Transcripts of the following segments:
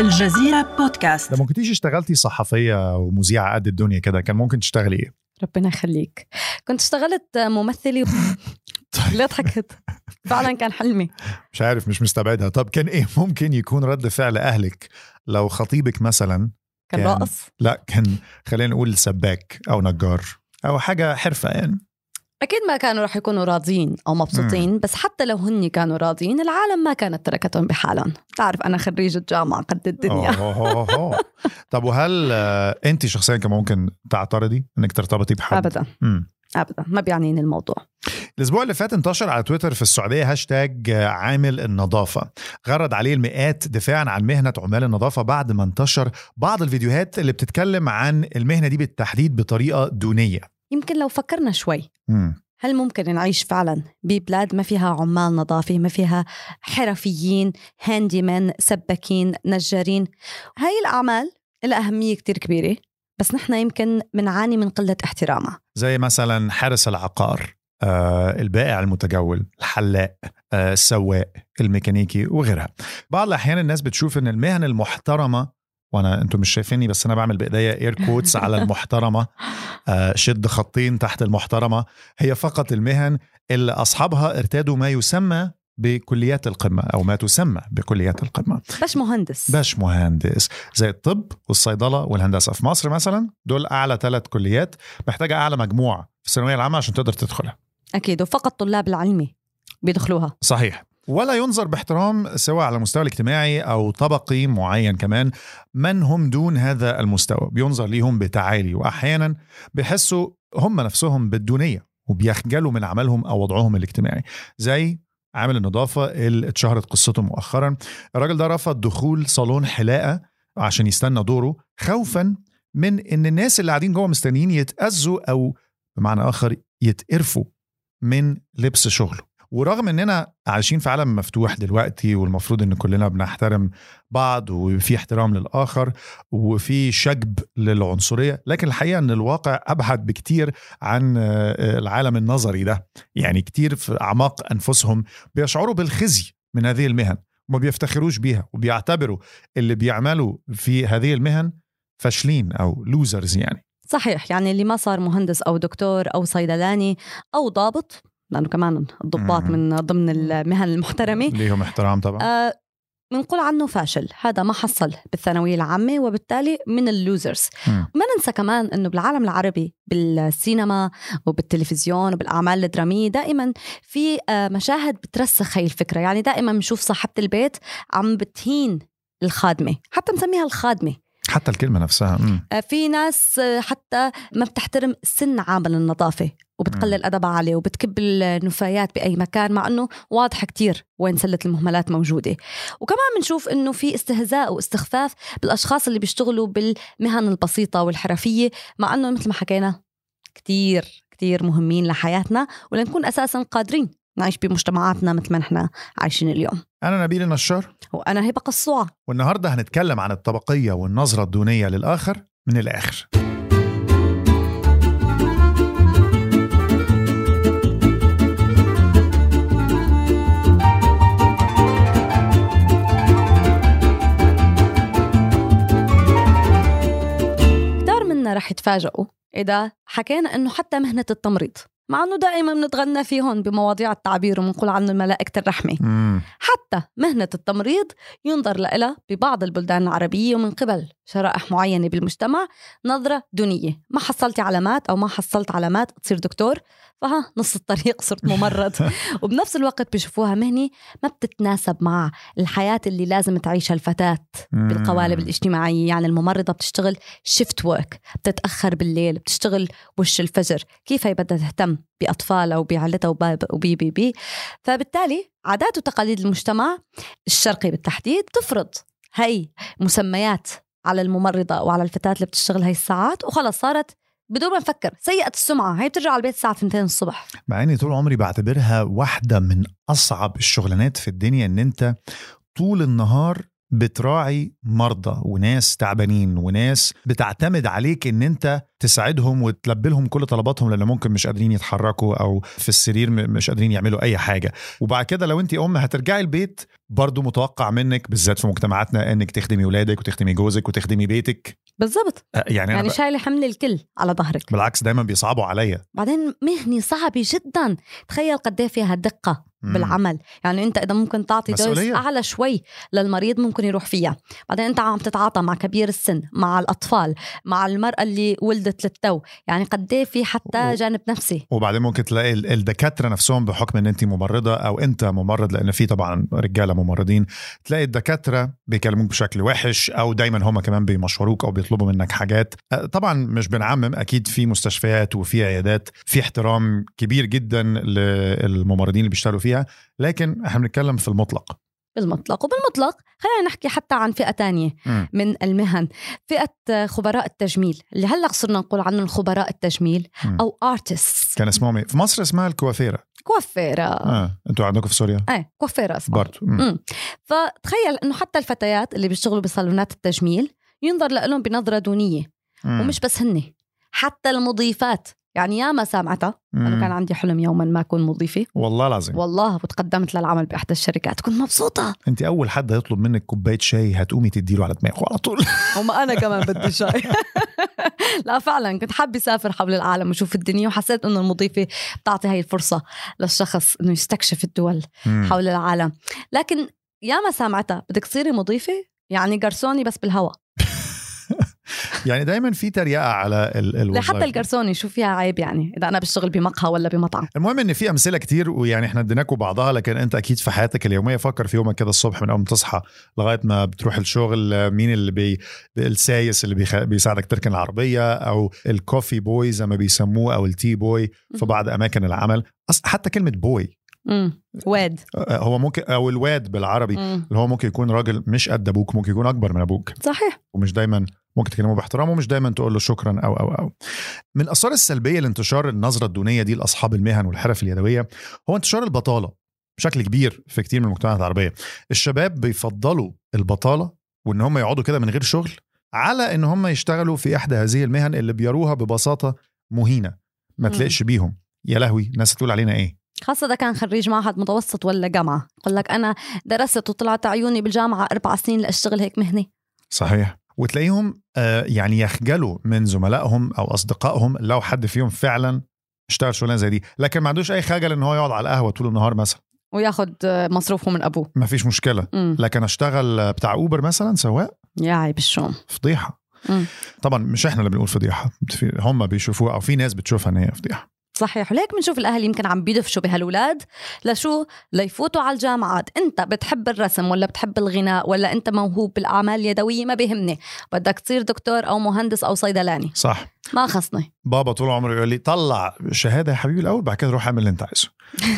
الجزيرة بودكاست. لما كنتيش اشتغلتي صحفية ومذيعة قد الدنيا كده كان ممكن تشتغلي إيه؟ ربنا يخليك. كنت اشتغلت ممثلة ليه ضحكت. فعلا كان حلمي. مش عارف مش مستبعدها. طب كان إيه؟ ممكن يكون رد فعل أهلك لو خطيبك مثلا كان كان- راقص لا كان خلينا نقول سباك أو نجار أو حاجة حرفة يعني. أكيد ما كانوا رح يكونوا راضيين أو مبسوطين بس حتى لو هن كانوا راضيين العالم ما كانت تركتهم بحالهم. تعرف أنا خريجة جامعة قد الدنيا. أوه، أوه، أوه. طب وهل آه، أنت شخصيا كان ممكن تعترضي إنك ترتبطي بحد؟ ابدا. مم. ابدا. ما بيعنيني الموضوع. الأسبوع اللي فات انتشر على تويتر في السعودية هاشتاج عامل النظافة. غرد عليه المئات دفاعا عن مهنة عمال النظافة بعد ما انتشر بعض الفيديوهات اللي بتتكلم عن المهنة دي بالتحديد بطريقة دونية. يمكن لو فكرنا شوي. مم. هل ممكن نعيش فعلا ببلاد ما فيها عمال نظافة ما فيها حرفيين handyman سباكين نجارين؟ هاي الأعمال لها أهمية كتير كبيرة بس نحن يمكن بنعاني من قلة احترامها. زي مثلا حارس العقار آه، البائع المتجول الحلاق آه، السواق الميكانيكي وغيرها. بعض الأحيان الناس بتشوف إن المهن المحترمة وأنا أنتم مش شايفيني بس أنا بعمل بإيديا air quotes على المحترمة. آه، شد خطين تحت المحترمة. هي فقط المهن اللي أصحابها ارتادوا ما يسمى بكليات القمة أو ما تسمى بكليات القمة. باش مهندس. باش مهندس. زي الطب والصيدلة والهندسة. في مصر مثلا دول أعلى ثلاث كليات محتاجة أعلى مجموع في الثانوية العامة عشان تقدر تدخلها. أكيد وفقط طلاب العلمي بيدخلوها. صحيح. ولا ينظر باحترام سواء على المستوى الاجتماعي أو طبقي معين كمان. من هم دون هذا المستوى؟ بينظر ليهم بتعالي وأحيانا بيحسوا هم نفسهم بالدونية وبيخجلوا من عملهم أو وضعهم الاجتماعي. زي عامل النظافة اللي اتشهرت قصته مؤخرا. الراجل ده رفض دخول صالون حلاقة عشان يستنى دوره خوفا من إن الناس اللي قاعدين جوه مستنيين يتأذوا أو بمعنى آخر يتقرفوا من لبس شغله. ورغم إننا عايشين في عالم مفتوح دلوقتي والمفروض إن كلنا بنحترم بعض وفي احترام للآخر وفي شجب للعنصرية لكن الحقيقة إن الواقع أبعد بكتير عن آه، العالم النظري ده. يعني كتير في أعماق أنفسهم بيشعروا بالخزي من هذه المهن وما بيفتخروش بيها وبيعتبروا اللي بيعملوا في هذه المهن فاشلين أو لوزرز يعني. صحيح يعني اللي ما صار مهندس أو دكتور أو صيدلاني أو ضابط لأنه كمان الضباط. من ضمن المهن المحترمة. ليهم احترام طبعا. آه بنقول عنه فاشل. هذا ما حصل بالثانوية العامة وبالتالي من اللوزرز. وما ننسى كمان أنه بالعالم العربي بالسينما وبالتلفزيون وبالأعمال الدرامية دائما في آه مشاهد بترسخ هي الفكرة. يعني دائما بنشوف صاحبة البيت عم بتهين الخادمة. حتى نسميها الخادمة. حتى الكلمة نفسها مم. آه، في ناس آه، حتى ما بتحترم سن عامل النظافة وبتقلل أدبها عليه وبتكب النفايات بأي مكان مع أنه واضح كتير وين سلة المهملات موجودة وكمان بنشوف أنه في استهزاء واستخفاف بالأشخاص اللي بيشتغلوا بالمهن البسيطة والحرفية مع أنه مثل ما حكينا كتير كتير مهمين لحياتنا ولنكون أساسا قادرين نعيش بمجتمعاتنا مثل ما نحن عايشين اليوم. أنا نبيل النشار. وأنا هبة قصوعة والنهاردة هنتكلم عن الطبقية والنظرة الدونية للآخر من منا رح يتفاجئوا إذا حكينا إنه حتى مهنة التمريض مع إنه دائما بنتغنى فيهم بمواضيع التعبير وبنقول عنه ملائكة الرحمة مم. حتى مهنة التمريض ينظر لها ببعض البلدان العربية ومن قبل شرائح معينة بالمجتمع نظرة دونية. ما حصلتي علامات أو ما حصلت علامات تصير دكتور فها نص الطريق صرت ممرض. وبنفس الوقت بشوفوها مهنة ما بتتناسب مع الحياة اللي لازم تعيشها الفتاة بالقوالب الاجتماعية. يعني الممرضة بتشتغل shift work بتتأخر بالليل بتشتغل وش الفجر. كيف هي بدها تهتم بأطفالها وبعائلتها وب- وبي بي بي فبالتالي عادات وتقاليد المجتمع الشرقي بالتحديد تفرض هي مسميات على الممرضة وعلى الفتاة اللي بتشتغل هاي الساعات وخلص صارت بدون ما نفكر سيئة السمعة هي بترجع على البيت الساعة 2 الصبح. مع إني طول عمري بعتبرها واحدة من أصعب الشغلانات في الدنيا إن أنت طول النهار بتراعي مرضى وناس تعبانين وناس بتعتمد عليك إن أنت تساعدهم وتلبي لهم كل طلباتهم لأن ممكن مش قادرين يتحركوا أو في السرير مش قادرين يعملوا أي حاجة. وبعد كده لو أنت أم هترجعي البيت برضو متوقع منك بالذات في مجتمعاتنا إنك تخدمي ولادك وتخدمي جوزك وتخدمي بيتك. بالضبط. أه، يعني, يعني شايله حمل الكل على ظهرك. بالعكس دايما بيصعبوا عليا. بعدين مهنه صعبه جدا. تخيل قد إيه فيها دقة. مم. بالعمل. يعني انت إذا ممكن تعطي دوز. أعلى شوي للمريض ممكن يروح فيها. بعدين انت عم تتعاطى مع كبير السن مع الأطفال مع المرأة اللي ولدت للتو. يعني قد إيه في حتى و- جانب نفسي. وبعدين ممكن تلاقي ال- الدكاترة نفسهم بحكم إن انت ممرضة أو أنت ممرض لأن في طبعا رجالة ممرضين تلاقي الدكاترة بيكلموك بشكل وحش أو دايما هم كمان بيمشوروك أو بيطلبوا منك حاجات. طبعا مش بنعمم أكيد في مستشفيات وفي عيادات. في احترام كبير جدا للممرضين اللي بيشتغلوا فيها لكن إحنا بنتكلم في المطلق. بالمطلق وبالمطلق خلينا نحكي حتى عن فئة تانية مم. من المهن. فئة خبراء التجميل اللي هلأ صرنا نقول عنهم خبراء التجميل مم. أو artist كان اسمهم إيه؟ في مصر اسمها الكوافيرة. كوافيرة. آه أنتوا عندكم في سوريا؟ إيه كوافيرة اسمها. برضه. فتخيل إنه حتى الفتيات اللي بيشتغلوا بصالونات التجميل ينظر لهم بنظرة دونية مم. ومش بس هن حتى المضيفات يعني ياما سامعتها أنا. كان عندي حلم يوما ما أكون مضيفه والله العظيم. والله وتقدمت للعمل باحدى الشركات. كنت مبسوطة. أنت أول حد هيطلب منك كوباية شاي هتقومي تديله على دماغه على طول. وما أنا كمان بدي شاي. لا فعلا. كنت حابة أسافر حول العالم وأشوف الدنيا وحسيت إنه المضيفة بتعطي هاي الفرصة للشخص إنه يستكشف الدول مم. حول العالم. لكن ياما سامعتها. بدك تصيري مضيفة؟ يعني قرصوني بس بالهواء. يعني دايما في تريقة على ال- الوظائف. لحتى الجرسوني شو فيها عيب يعني؟ إذا أنا بشتغل بمقهى ولا بمطعم. المهم إن في أمثلة كتير ويعني إحنا اديناكم بعضها لكن أنت أكيد في حياتك اليومية فكر في يومك كده الصبح من أول ما تصحى لغاية ما بتروح الشغل مين اللي بي السايس اللي بيخ... بيساعدك تركن العربية أو ال coffee boy زي ما بيسموه أو ال tea boy في بعض أماكن العمل. حتى كلمة boy امم واد. هو ممكن أو الواد بالعربي مم. اللي هو ممكن يكون راجل مش قد أبوك ممكن يكون أكبر من أبوك. صحيح. ومش دايما ممكن تكلمه باحترام ومش دايما تقول له شكرا أو أو أو. من الآثار السلبية لانتشار النظرة الدونية دي لأصحاب المهن والحرف اليدوية هو انتشار البطالة بشكل كبير في كتير من المجتمعات العربية. الشباب بيفضلوا البطالة وإن هم يقعدوا كده من غير شغل على إن هم يشتغلوا في إحدى هذه المهن اللي بيروها ببساطة مهينة. ما. تلاقش بيهم. يا لهوي الناس تقول علينا إيه؟ خاصة إذا كان خريج معهد متوسط ولا جامعة. يقول لك أنا درست وطلعت عيوني بالجامعة أربع سنين لأشتغل هيك مهنة. صحيح. وتلاقيهم آه، يعني يخجلوا من زملائهم أو أصدقائهم لو حد فيهم فعلا اشتغل شغلانة زي دي. لكن ما عندوش أي خجل إن هو يقعد على القهوة طول النهار مثلا. وياخد مصروفه من أبوه. ما فيش مشكلة. مم. لكن أشتغل بتاع أوبر مثلا سواق يا عيب الشوم. فضيحة. مم. طبعا مش إحنا اللي بنقول فضيحة. هم بيشوفوها أو في ناس بتشوفها إن هي فضيحة. صحيح. وليك بنشوف الأهل يمكن عم بيدفشوا بهالولاد. لشو؟ ليفوتوا على الجامعات. أنت بتحب الرسم ولا بتحب الغناء ولا أنت موهوب بالأعمال اليدوية؟ ما بيهمني. بدك تصير دكتور أو مهندس أو صيدلاني. صح. ما خصني. بابا طول عمره يقول لي طلع شهادة يا حبيبي الأول بعد كده روح اعمل اللي أنت عايزه.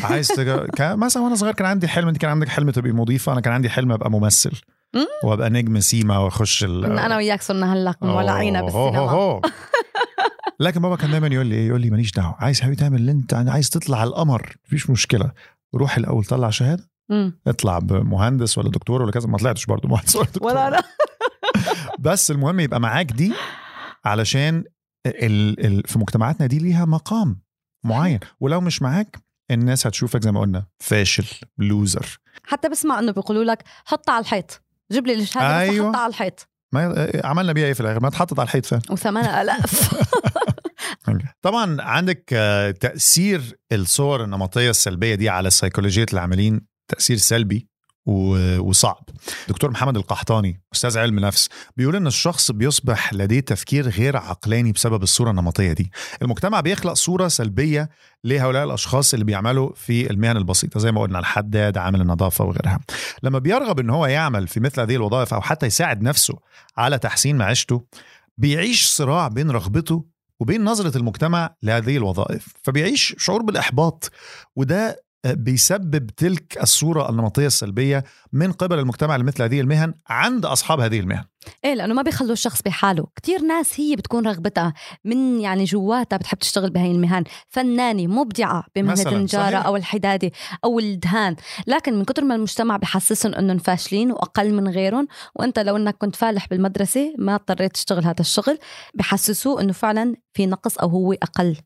عايز تج... كان مثلا وأنا صغير كان عندي حلم أنت كان عندك حلم تبقي مضيفة أنا كان عندي حلم أبقى ممثل مم. وأبقى نجم سيما وأخش ال... أنا وياك صرنا هلا مولعينا بالسينما. لكن بابا كان دايما يقول لي إيه؟ يقول لي ماليش دعوة. عايز حبيبي تعمل اللي أنت عايز تطلع على القمر. مفيش مشكلة. روح الأول طلع شهادة. اطلع بمهندس ولا دكتور ولا كذا. ما طلعتش برضه مهندس ولا دكتور. ولا لا بس المهم يبقى معاك دي علشان ال... ال... في مجتمعاتنا دي ليها مقام معين. ولو مش معاك الناس هتشوفك زي ما قلنا فاشل لوزر حتى بسمع إنه بيقولوا لك حطها على الحيط. جيب لي الشهادة أيوة. حطها على الحيط. ما عملنا بيها إيه في الآخر؟ ما اتحطت على الحيط فعلا. وثمانية ألاف. طبعا عندك آه، تأثير الصور النمطية السلبية دي على سيكولوجية العاملين تأثير سلبي وصعب. دكتور محمد القحطاني أستاذ علم نفس بيقول إن الشخص بيصبح لديه تفكير غير عقلاني بسبب الصورة النمطية دي. المجتمع بيخلق صورة سلبية لهؤلاء الأشخاص اللي بيعملوا في المهن البسيطة زي ما قلنا الحداد عامل النظافة وغيرها. لما بيرغب إن هو يعمل في مثل هذه الوظائف أو حتى يساعد نفسه على تحسين معيشته بيعيش صراع بين رغبته وبين نظرة المجتمع لهذه الوظائف فبيعيش شعور بالإحباط وده بيسبب تلك الصورة النمطية السلبية من قبل المجتمع لمثل هذه المهن عند أصحاب هذه المهن. إيه لأنه ما بيخلوا الشخص بحاله. كتير ناس هي بتكون رغبتها من يعني جواتها بتحب تشتغل بهاي المهن. فنانة مبدعة بمهنة النجاره أو الحدادة أو الدهان. لكن من كتر ما المجتمع بحسسهم إنهم فاشلين وأقل من غيرهم وأنت لو إنك كنت فالح بالمدرسة ما اضطريت تشتغل هذا الشغل بحسسوه إنه فعلا في نقص أو هو أقل.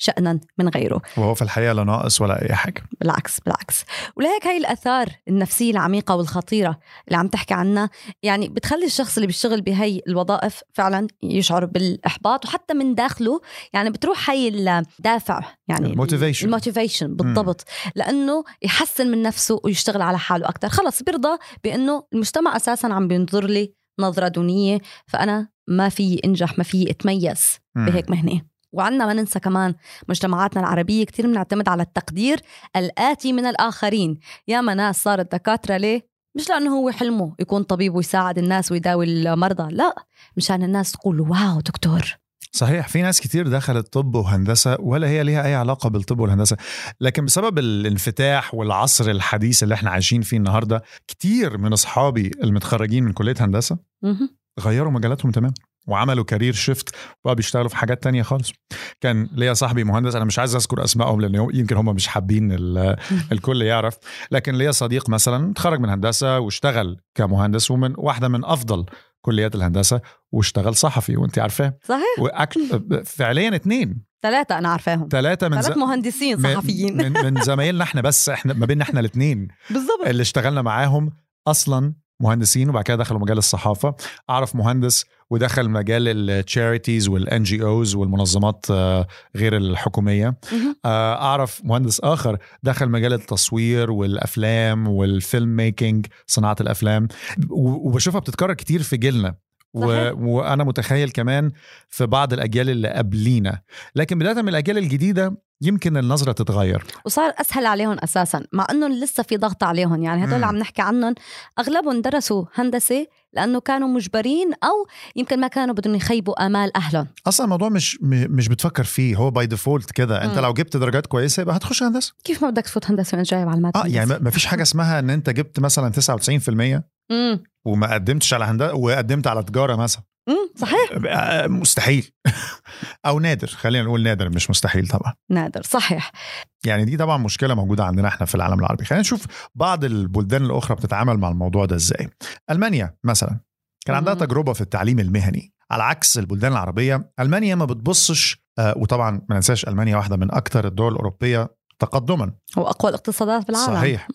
شأنا من غيره. وهو في الحقيقة لا ناقص ولا أي حاجة. بالعكس بالعكس. ولهيك هاي الآثار النفسية العميقة والخطيرة اللي عم تحكي عنها يعني بتخلي الشخص اللي بيشتغل بهي الوظائف فعلا يشعر بالإحباط وحتى من داخله يعني بتروح هاي الدافع يعني الموتيفيشن الموتيفيشن بالضبط. لأنه يحسن من نفسه ويشتغل على حاله أكثر خلص بيرضى بأنه المجتمع أساسا عم بينظر لي نظرة دونية فأنا ما في إنجح ما في أتميز بهيك مهنة. وعنا ما ننسى كمان مجتمعاتنا العربية كتير بنعتمد على التقدير الآتي من الآخرين. ياما ناس صارت دكاترة ليه؟ مش لأنه هو حلمه يكون طبيب ويساعد الناس ويداوي المرضى لا مشان الناس تقول واو دكتور. صحيح في ناس كتير دخلت طب وهندسة ولا هي ليها أي علاقة بالطب والهندسة. لكن بسبب الانفتاح والعصر الحديث اللي إحنا عايشين فيه النهاردة كتير من أصحابي المتخرجين من كلية هندسة غيروا مجالاتهم تماما. وعملوا كارير شيفت وبقى بيشتغلوا في حاجات تانية خالص. كان ليا صاحبي مهندس أنا مش عايز أذكر أسمائهم لأن يمكن هم مش حابين الكل يعرف. لكن ليا صديق مثلا تخرج من هندسة واشتغل كمهندس ومن واحدة من أفضل كليات الهندسة واشتغل صحفي وأنت عارفاه. صحيح. وأك... فعليا اثنين ثلاثة أنا عارفاهم. ثلاثة من ثلاث مهندسين صحفيين. من, من زمايلنا إحنا بس إحنا ما بيننا إحنا الاثنين بالضبط اللي اشتغلنا معاهم أصلا مهندسين وبعد كده دخلوا مجال الصحافة. أعرف مهندس ودخل مجال ال charities وال NGOs والمنظمات آه، غير الحكومية. آه، أعرف مهندس آخر دخل مجال التصوير والأفلام وال film making صناعة الأفلام. وبشوفها بتتكرر كتير في جيلنا. و... وأنا متخيل كمان في بعض الأجيال اللي قبلينا. لكن بداية من الأجيال الجديدة يمكن النظرة تتغير. وصار أسهل عليهم أساسا مع أنه لسه في ضغط عليهم. يعني هدول عم نحكي عنهم أغلبهم درسوا هندسة لأنه كانوا مجبرين أو يمكن ما كانوا بدهم يخيبوا آمال أهلهم. أصلا الموضوع مش مش بتفكر فيه هو by default كده. أنت لو جبت درجات كويسة يبقى هتخش هندسة. كيف ما بدك تفوت هندسة وأنت جايب على آه يعني ما فيش حاجة اسمها إن أنت جبت مثلا 99% امم وما قدمتش على هندسة وقدمت على تجارة مثلا. صحيح. آه، مستحيل. أو نادر خلينا نقول نادر مش مستحيل طبعا. نادر صحيح. يعني دي طبعا مشكلة موجودة عندنا إحنا في العالم العربي. خلينا نشوف بعض البلدان الأخرى بتتعامل مع الموضوع ده إزاي. ألمانيا مثلا كان عندها تجربة في التعليم المهني. على عكس البلدان العربية ألمانيا ما بتبصش آه وطبعا ما ننساش ألمانيا واحدة من أكثر الدول الأوروبية تقدما. وأقوى الاقتصادات في العالم. صحيح.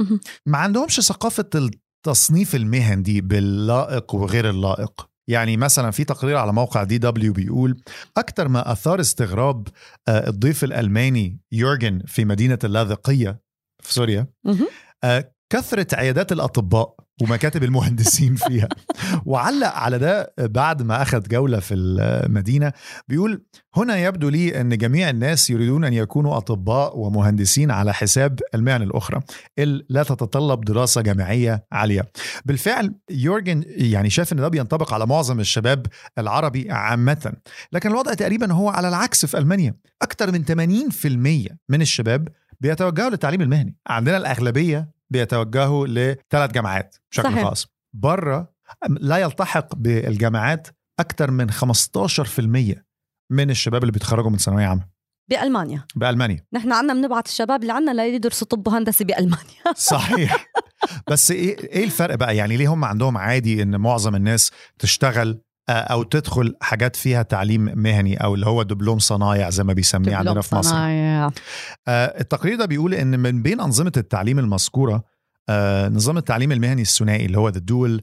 ما عندهمش ثقافة التصنيف المهن دي باللائق وغير اللائق. يعني مثلا في تقرير على موقع دي دبليو بيقول أكثر ما أثار استغراب آه، الضيف الألماني يورجن في مدينة اللاذقية في سوريا كثرة عيادات الأطباء ومكاتب المهندسين فيها. وعلق على ده بعد ما أخذ جولة في المدينة بيقول هنا يبدو لي أن جميع الناس يريدون أن يكونوا أطباء ومهندسين على حساب المهن الأخرى اللي لا تتطلب دراسة جامعية عالية. بالفعل يورجن يعني شاف أن ده بينطبق على معظم الشباب العربي عامة لكن الوضع تقريبا هو على العكس في ألمانيا. أكثر من 80% من الشباب بيتوجهوا للتعليم المهني. عندنا الأغلبية بيتوجهوا لثلاث جامعات بشكل صحيح. خاص. بره لا يلتحق بالجامعات أكثر من 15% من الشباب اللي بيتخرجوا من ثانوية عامة. بألمانيا. بألمانيا. نحن عنا بنبعت الشباب اللي عنا ليدرسوا طب وهندسة بألمانيا. صحيح. بس إيه إيه الفرق بقى؟ يعني ليه هم عندهم عادي إن معظم الناس تشتغل أو تدخل حاجات فيها تعليم مهني أو اللي هو دبلوم صنايع زي ما بيسميه عندنا في مصر. صنايع. آه، التقرير ده بيقول إن من بين أنظمة التعليم المذكورة آه، نظام التعليم المهني الثنائي اللي هو the dual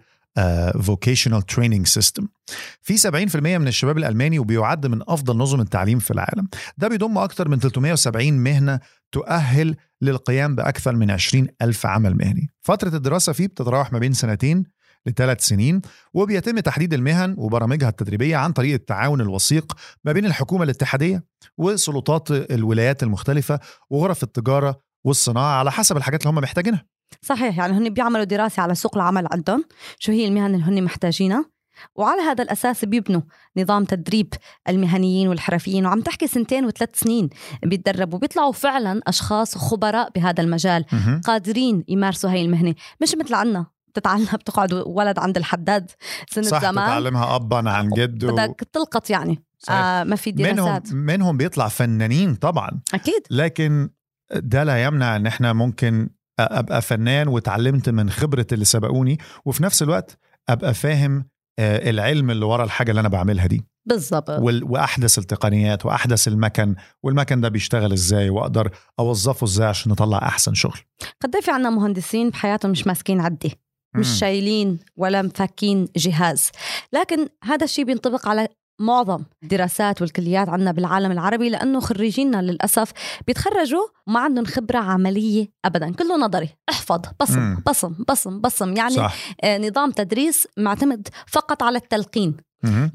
vocational training system في 70% من الشباب الألماني وبيعد من أفضل نظم التعليم في العالم. ده بيضم أكثر من 370 مهنة تؤهل للقيام بأكثر من 20 ألف عمل مهني. فترة الدراسة فيه بتتراوح ما بين سنتين لثلاث سنين وبيتم تحديد المهن وبرامجها التدريبية عن طريق التعاون الوثيق ما بين الحكومة الاتحادية وسلطات الولايات المختلفة وغرف التجارة والصناعة على حسب الحاجات اللي هم محتاجينها صحيح يعني هن بيعملوا دراسة على سوق العمل عندهم شو هي المهن اللي هن محتاجينها وعلى هذا الأساس بيبنوا نظام تدريب المهنيين والحرفيين وعم تحكي سنتين وثلاث سنين بيتدربوا بيطلعوا فعلا أشخاص خبراء بهذا المجال. قادرين يمارسوا هاي المهنة مش مثل عنا بتتعلم بتقعد ولد عند الحداد سنة صح زمان. تتعلمها ابا عن جد و... بدك تلقط يعني. صحيح. آه ما في منهم دراسات منهم بيطلع فنانين طبعا. أكيد. لكن ده لا يمنع إن إحنا ممكن أبقى فنان وتعلمت من خبرة اللي سبقوني وفي نفس الوقت أبقى فاهم آه، العلم اللي ورا الحاجة اللي أنا بعملها دي. بالضبط. وال- وأحدث التقنيات وأحدث المكن والمكن ده بيشتغل إزاي وأقدر أوظفه إزاي عشان نطلع أحسن شغل. قد إيه في عنا مهندسين بحياتهم مش ماسكين عدة مش. شايلين ولا مفكين جهاز لكن هذا الشيء بينطبق على معظم الدراسات والكليات عندنا بالعالم العربي لأنه خريجينا للأسف بيتخرجوا ما عندهم خبرة عملية أبدا كله نظري احفظ بصم مم. بصم بصم بصم يعني صح آه، نظام تدريس معتمد فقط على التلقين.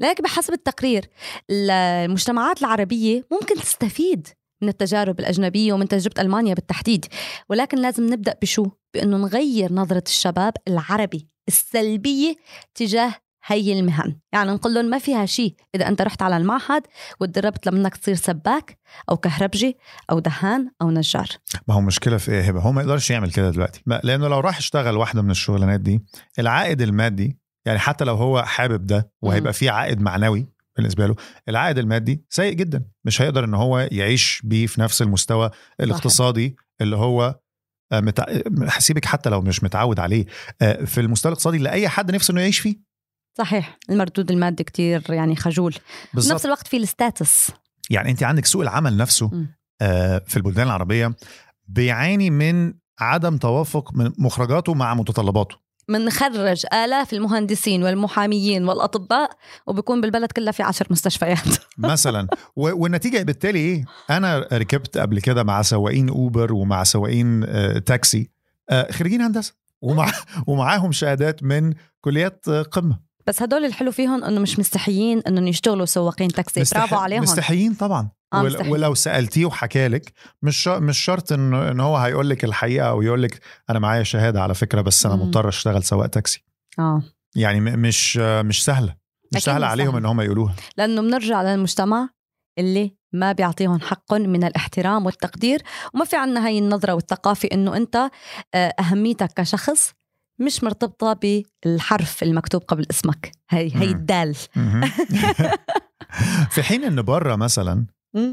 لكن بحسب التقرير المجتمعات العربية ممكن تستفيد من التجارب الأجنبية ومن تجربة ألمانيا بالتحديد. ولكن لازم نبدأ بشو؟ بأنه نغير نظرة الشباب العربي السلبية تجاه هي المهن. يعني نقول لهم ما فيها شيء. إذا أنت رحت على المعهد وتدربت لمنك تصير سباك أو كهربجي أو دهان أو نجار. ما هو مشكلة في إيه؟ هبة هو ما يقدرش يعمل كده دلوقتي. لأنه لو راح يشتغل واحدة من الشغلانات دي العائد المادي يعني حتى لو هو حابب ده وهيبقى فيه عائد معنوي بالنسبة له. العائد المادي سيء جدا. مش هيقدر إن هو يعيش بيه في نفس المستوى الاقتصادي اللي هو آه، متع... هسيبك حتى لو مش متعود عليه آه، في المستوى الاقتصادي اللي اي حد نفسه إنه يعيش فيه. صحيح. المردود المادي كتير يعني خجول. بالظبط. بنفس الوقت في الستاتس. يعني أنت عندك سوق العمل نفسه مم. آه، في البلدان العربية بيعاني من عدم توافق من مخرجاته مع متطلباته. منخرج آلاف المهندسين والمحاميين والأطباء وبيكون بالبلد كلها في عشر مستشفيات. مثلا. و- والنتيجة بالتالي إيه؟ أنا ركبت قبل كده مع سواقين أوبر ومع سواقين آه، تاكسي آه، خريجين هندسة ومع ومعاهم شهادات من كليات آه، قمة. بس هدول الحلو فيهم إنه مش مستحيين إنهم يشتغلوا سواقين تاكسي. مستح- برافو عليهم. مستحيين طبعا. ولو سألتيه وحكى لك مش مش شرط ان إن هو هيقول لك الحقيقة أو يقول لك أنا معايا شهادة على فكرة بس أنا. مضطر أشتغل سواق تاكسي آه يعني مش مش سهلة مش سهلة عليهم سهلة. إن هم يقولوها لأنه بنرجع للمجتمع اللي ما بيعطيهم حقهم من الاحترام والتقدير وما في عنا هاي النظرة والثقافة إنه أنت آه، أهميتك كشخص مش مرتبطة بالحرف المكتوب قبل اسمك هي هي. الدال. في حين إن بره مثلا.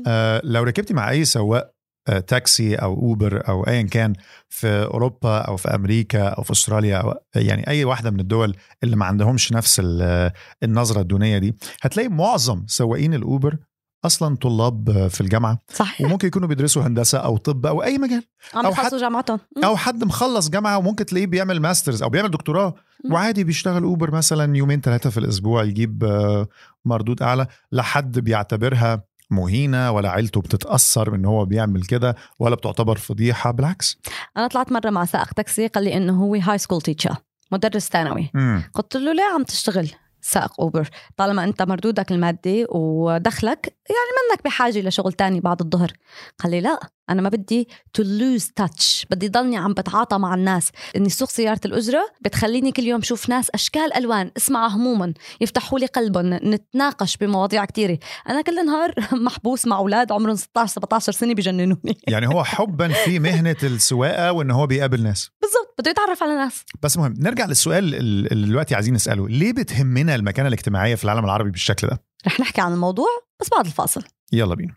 آه، لو ركبتي مع أي سواق آه، تاكسي أو أوبر أو ايا كان في أوروبا أو في أمريكا أو في أستراليا أو يعني أي واحدة من الدول اللي ما عندهمش نفس ال- النظرة الدونية دي هتلاقي معظم سواقين الأوبر أصلا طلاب آه، في الجامعة صحيح وممكن يكونوا بيدرسوا هندسة أو طب أو أي مجال أو بخلصوا جامعتهم. أو حد مخلص جامعة وممكن تلاقيه بيعمل masters أو بيعمل دكتوراه. وعادي بيشتغل أوبر مثلا يومين ثلاثة في الأسبوع يجيب آه، مردود أعلى لا حد بيعتبرها مهينة ولا عيلته بتتأثر إن هو بيعمل كده ولا بتعتبر فضيحة؟ بالعكس. أنا طلعت مرة مع سائق تاكسي قال لي إنه هو high school teacher مدرس ثانوي. قلت له ليه عم تشتغل سائق اوبر طالما أنت مردودك المادي ودخلك يعني منك بحاجة لشغل تاني بعد الظهر. قال لي لا. أنا ما بدي to lose touch بدي ضلني عم بتعاطى مع الناس. إني سوق سيارة الأجرة بتخليني كل يوم شوف ناس أشكال ألوان اسمع همومهم يفتحوا لي قلبهم نتناقش بمواضيع كتيرة. أنا كل نهار محبوس مع أولاد عمرهم 16 17 سنة بجننوني. يعني هو حبا في مهنة السواقة وان هو بيقابل ناس. بالضبط بده يتعرف على ناس. بس مهم نرجع للسؤال ال- اللي دلوقتي عايزين نسأله. ليه بتهمنا المكانة الاجتماعية في العالم العربي بالشكل ده؟ رح نحكي عن الموضوع بس بعد الفاصل. يلا بينا.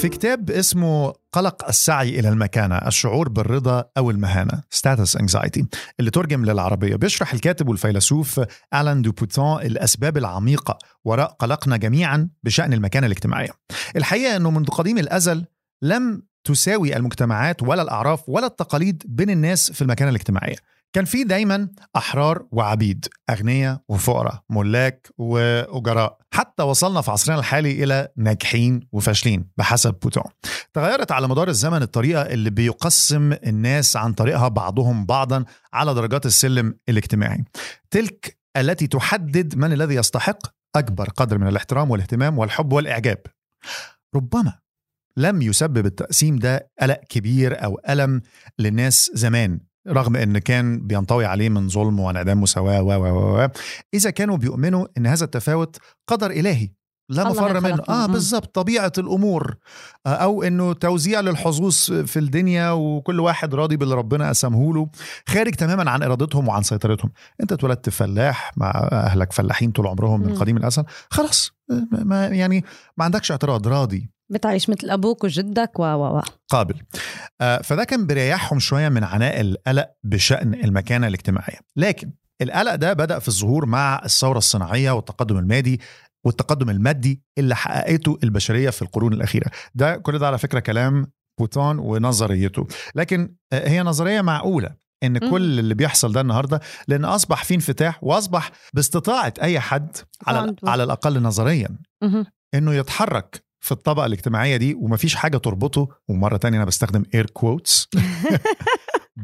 في كتاب اسمه قلق السعي إلى المكانة الشعور بالرضا أو المهانة status anxiety اللي ترجم للعربية. بيشرح الكاتب والفيلسوف ألان دوبوتان الأسباب العميقة وراء قلقنا جميعا بشأن المكانة الاجتماعية. الحقيقة أنه منذ قديم الأزل لم تساوي المجتمعات ولا الأعراف ولا التقاليد بين الناس في المكانة الاجتماعية. كان في دايما أحرار وعبيد أغنياء وفقراء ملاك وأجراء. حتى وصلنا في عصرنا الحالي إلى ناجحين وفاشلين بحسب بوتون. تغيرت على مدار الزمن الطريقة اللي بيقسم الناس عن طريقها بعضهم بعضا على درجات السلم الاجتماعي. تلك التي تحدد من الذي يستحق أكبر قدر من الاحترام والاهتمام والحب والإعجاب. ربما لم يسبب التقسيم ده قلق كبير أو ألم للناس زمان. رغم إن كان بينطوي عليه من ظلم وانعدام مساواه و و إذا كانوا بيؤمنوا إن هذا التفاوت قدر إلهي لا مفر منه. آه. بالظبط طبيعة الأمور آه أو إنه توزيع للحظوظ في الدنيا وكل واحد راضي باللي ربنا قسمه له خارج تماما عن إرادتهم وعن سيطرتهم أنت اتولدت فلاح مع أهلك فلاحين طول عمرهم من. قديم الأزل خلاص آه، ما يعني ما عندكش اعتراض راضي بتعيش مثل أبوك وجدك و و و قابل آه، فده كان بيريحهم شوية من عناء القلق بشأن المكانة الاجتماعية لكن القلق ده بدأ في الظهور مع الثورة الصناعية والتقدم المادي والتقدم المادي اللي حققته البشرية في القرون الأخيرة ده كل ده على فكرة كلام بوتون ونظريته لكن آه، هي نظرية معقولة إن. كل اللي بيحصل ده النهارده لأن أصبح في انفتاح وأصبح باستطاعة أي حد على. على الأقل نظريا. إنه يتحرك في الطبقة الاجتماعية دي ومفيش حاجة تربطه ومرة تانية أنا بستخدم air quotes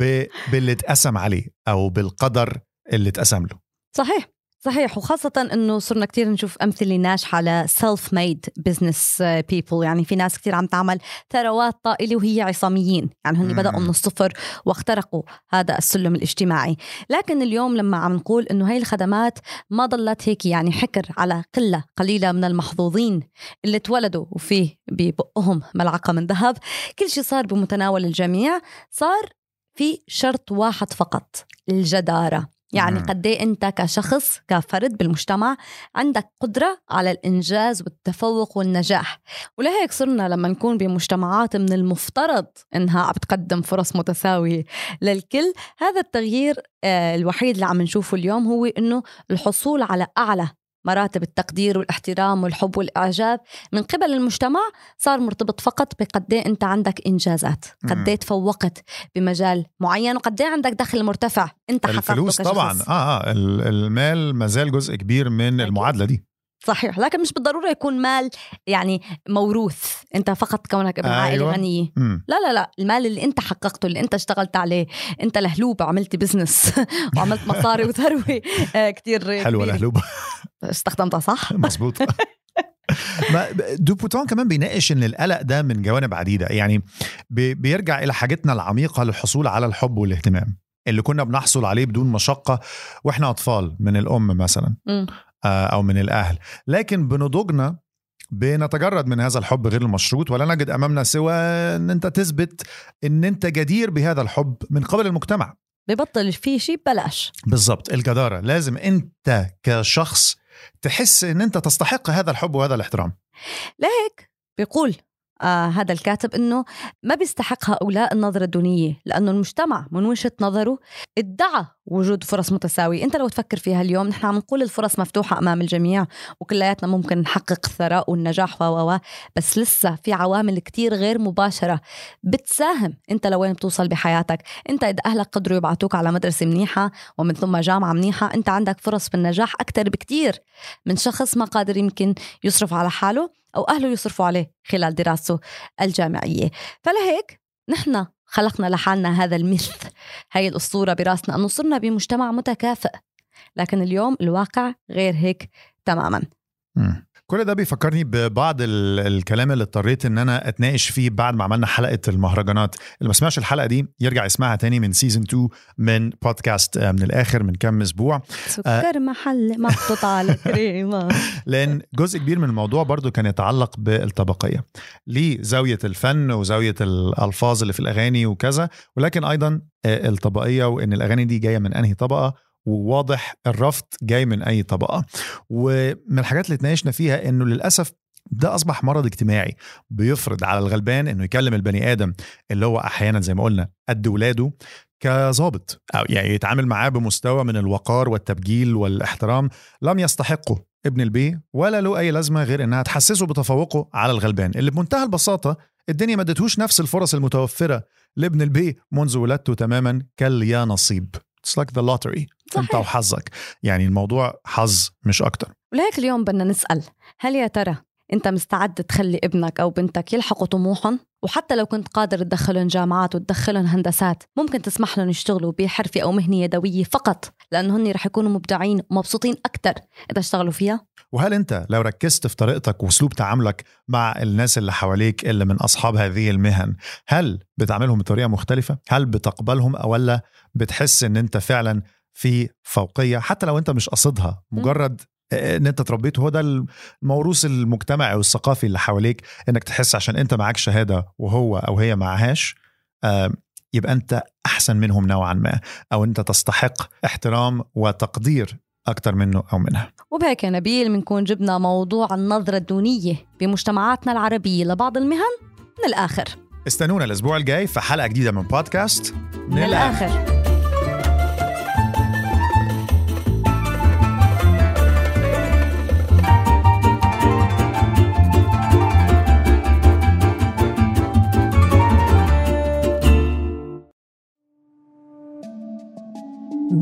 باللي اتقسم عليه أو بالقدر اللي اتقسم له. صحيح. صحيح وخاصة إنه صرنا كتير نشوف أمثلة ناجحة ل self made business people. يعني في ناس كتير عم تعمل ثروات طائلة وهي عصاميين. يعني هن. بدأوا من الصفر واخترقوا هذا السلم الاجتماعي. لكن اليوم لما عم نقول إنه هاي الخدمات ما ضلت هيك يعني حكر على قلة قليلة من المحظوظين اللي اتولدوا وفيه ببقهم ملعقة من ذهب كل شيء صار بمتناول الجميع. صار في شرط واحد فقط الجدارة. يعني مم. قد إيه أنت كشخص كفرد بالمجتمع عندك قدرة على الإنجاز والتفوق والنجاح ولهيك صرنا لما نكون بمجتمعات من المفترض إنها عم بتقدم فرص متساوية للكل هذا التغيير آه، الوحيد اللي عم نشوفه اليوم هو إنه الحصول على أعلى مراتب التقدير والاحترام والحب والإعجاب. من قبل المجتمع صار مرتبط فقط بقد إيه أنت عندك إنجازات. قد إيه تفوقت بمجال معين وقد إيه عندك دخل مرتفع. أنت الفلوس. طبعا. آه آه. ال- المال مازال جزء كبير من أكيد. المعادلة دي. صحيح. لكن مش بالضرورة يكون مال يعني موروث. أنت فقط كونك ابن عائلة أيوة. غنية. مم. لا لا لا. المال اللي أنت حققته اللي أنت اشتغلت عليه. أنت لهلوب عملت business وعملت مصاري وثروة. آه، كتير حلوة. لهلوبه استخدمتها صح؟ مظبوط. ما دو بوتون كمان بيناقش إن القلق ده من جوانب عديدة. يعني بي- بيرجع إلى حاجتنا العميقة للحصول على الحب والاهتمام اللي كنا بنحصل عليه بدون مشقة وإحنا أطفال من الأم مثلا. آه، أو من الأهل. لكن بنضوجنا بنتجرد من هذا الحب غير المشروط ولا نجد أمامنا سوى إن أنت تثبت إن أنت جدير بهذا الحب من قبل المجتمع. ببطل في شيء ببلاش. بالظبط الجدارة. لازم أنت كشخص تحس إن أنت تستحق هذا الحب وهذا الاحترام. لهيك بيقول. آه هذا الكاتب إنه ما بيستحق هؤلاء النظرة الدونية لأنه المجتمع من وجهة نظره ادعى وجود فرص متساوية. أنت لو تفكر فيها اليوم نحن عم نقول الفرص مفتوحة أمام الجميع وكلياتنا ممكن نحقق الثراء والنجاح و بس لسه في عوامل كتير غير مباشرة بتساهم. أنت لوين بتوصل بحياتك؟ أنت إذا أهلك قدروا يبعتوك على مدرسة منيحة ومن ثم جامعة منيحة أنت عندك فرص بالنجاح أكثر بكتير من شخص ما قادر يمكن يصرف على حاله. أو أهله يصرفوا عليه خلال دراسته الجامعية فلهيك نحن خلقنا لحالنا هذا ال myth هاي الأسطورة براسنا أنه صرنا بمجتمع متكافئ لكن اليوم الواقع غير هيك تماما مم. كل ده بيفكرني ببعض ال- الكلام اللي اضطريت إن أنا أتناقش فيه بعد ما عملنا حلقة المهرجانات. اللي ما سمعش الحلقة دي يرجع يسمعها تاني من season 2 من بودكاست آه، من الآخر من كام أسبوع. سكر محل محطوط على كريمة. لأن جزء كبير من الموضوع برضو كان يتعلق بالطبقية. ليه زاوية الفن وزاوية الألفاظ اللي في الأغاني وكذا ولكن أيضا آه، الطبقية وإن الأغاني دي جاية من أنهي طبقة وواضح الرفض جاي من أي طبقة. ومن الحاجات اللي اتناقشنا فيها إنه للأسف ده أصبح مرض اجتماعي بيفرض على الغلبان إنه يكلم البني آدم اللي هو أحيانا زي ما قلنا قد ولاده كظابط أو يعني يتعامل معاه بمستوى من الوقار والتبجيل والاحترام. لم يستحقه ابن البيه ولا له أي لازمة غير إنها تحسسه بتفوقه على الغلبان. اللي بمنتهى البساطة الدنيا ما ادتهوش نفس الفرص المتوفرة لابن البيه منذ ولادته تماما كاليانصيب. It's like the lottery. انت صحيح. وحظك. يعني الموضوع حظ مش أكتر. ولهيك اليوم بدنا نسأل هل يا ترى انت مستعد تخلي ابنك أو بنتك يلحقوا طموحهم؟ وحتى لو كنت قادر تدخلهم جامعات وتدخلهم هندسات ممكن تسمح لهم يشتغلوا بحرفة أو مهنة يدوية فقط لأنه هن رح يكونوا مبدعين ومبسوطين أكثر إذا اشتغلوا فيها؟ وهل أنت لو ركزت في طريقتك وأسلوب تعاملك مع الناس اللي حواليك اللي من أصحاب هذه المهن هل بتعاملهم بطريقة مختلفة؟ هل بتقبلهم أو ولا بتحس إن أنت فعلا في فوقية حتى لو أنت مش قصدها مجرد إن أنت تربيت هو ده الموروث المجتمعي والثقافي اللي حواليك إنك تحس عشان أنت معاك شهادة وهو أو هي معهاش آه، يبقى أنت أحسن منهم نوعا ما أو أنت تستحق احترام وتقدير أكثر منه أو منها. وبهيك يا نبيل بنكون جبنا موضوع النظرة الدونية بمجتمعاتنا العربية لبعض المهن من الآخر. استنونا الأسبوع الجاي في حلقة جديدة من بودكاست من الآخر.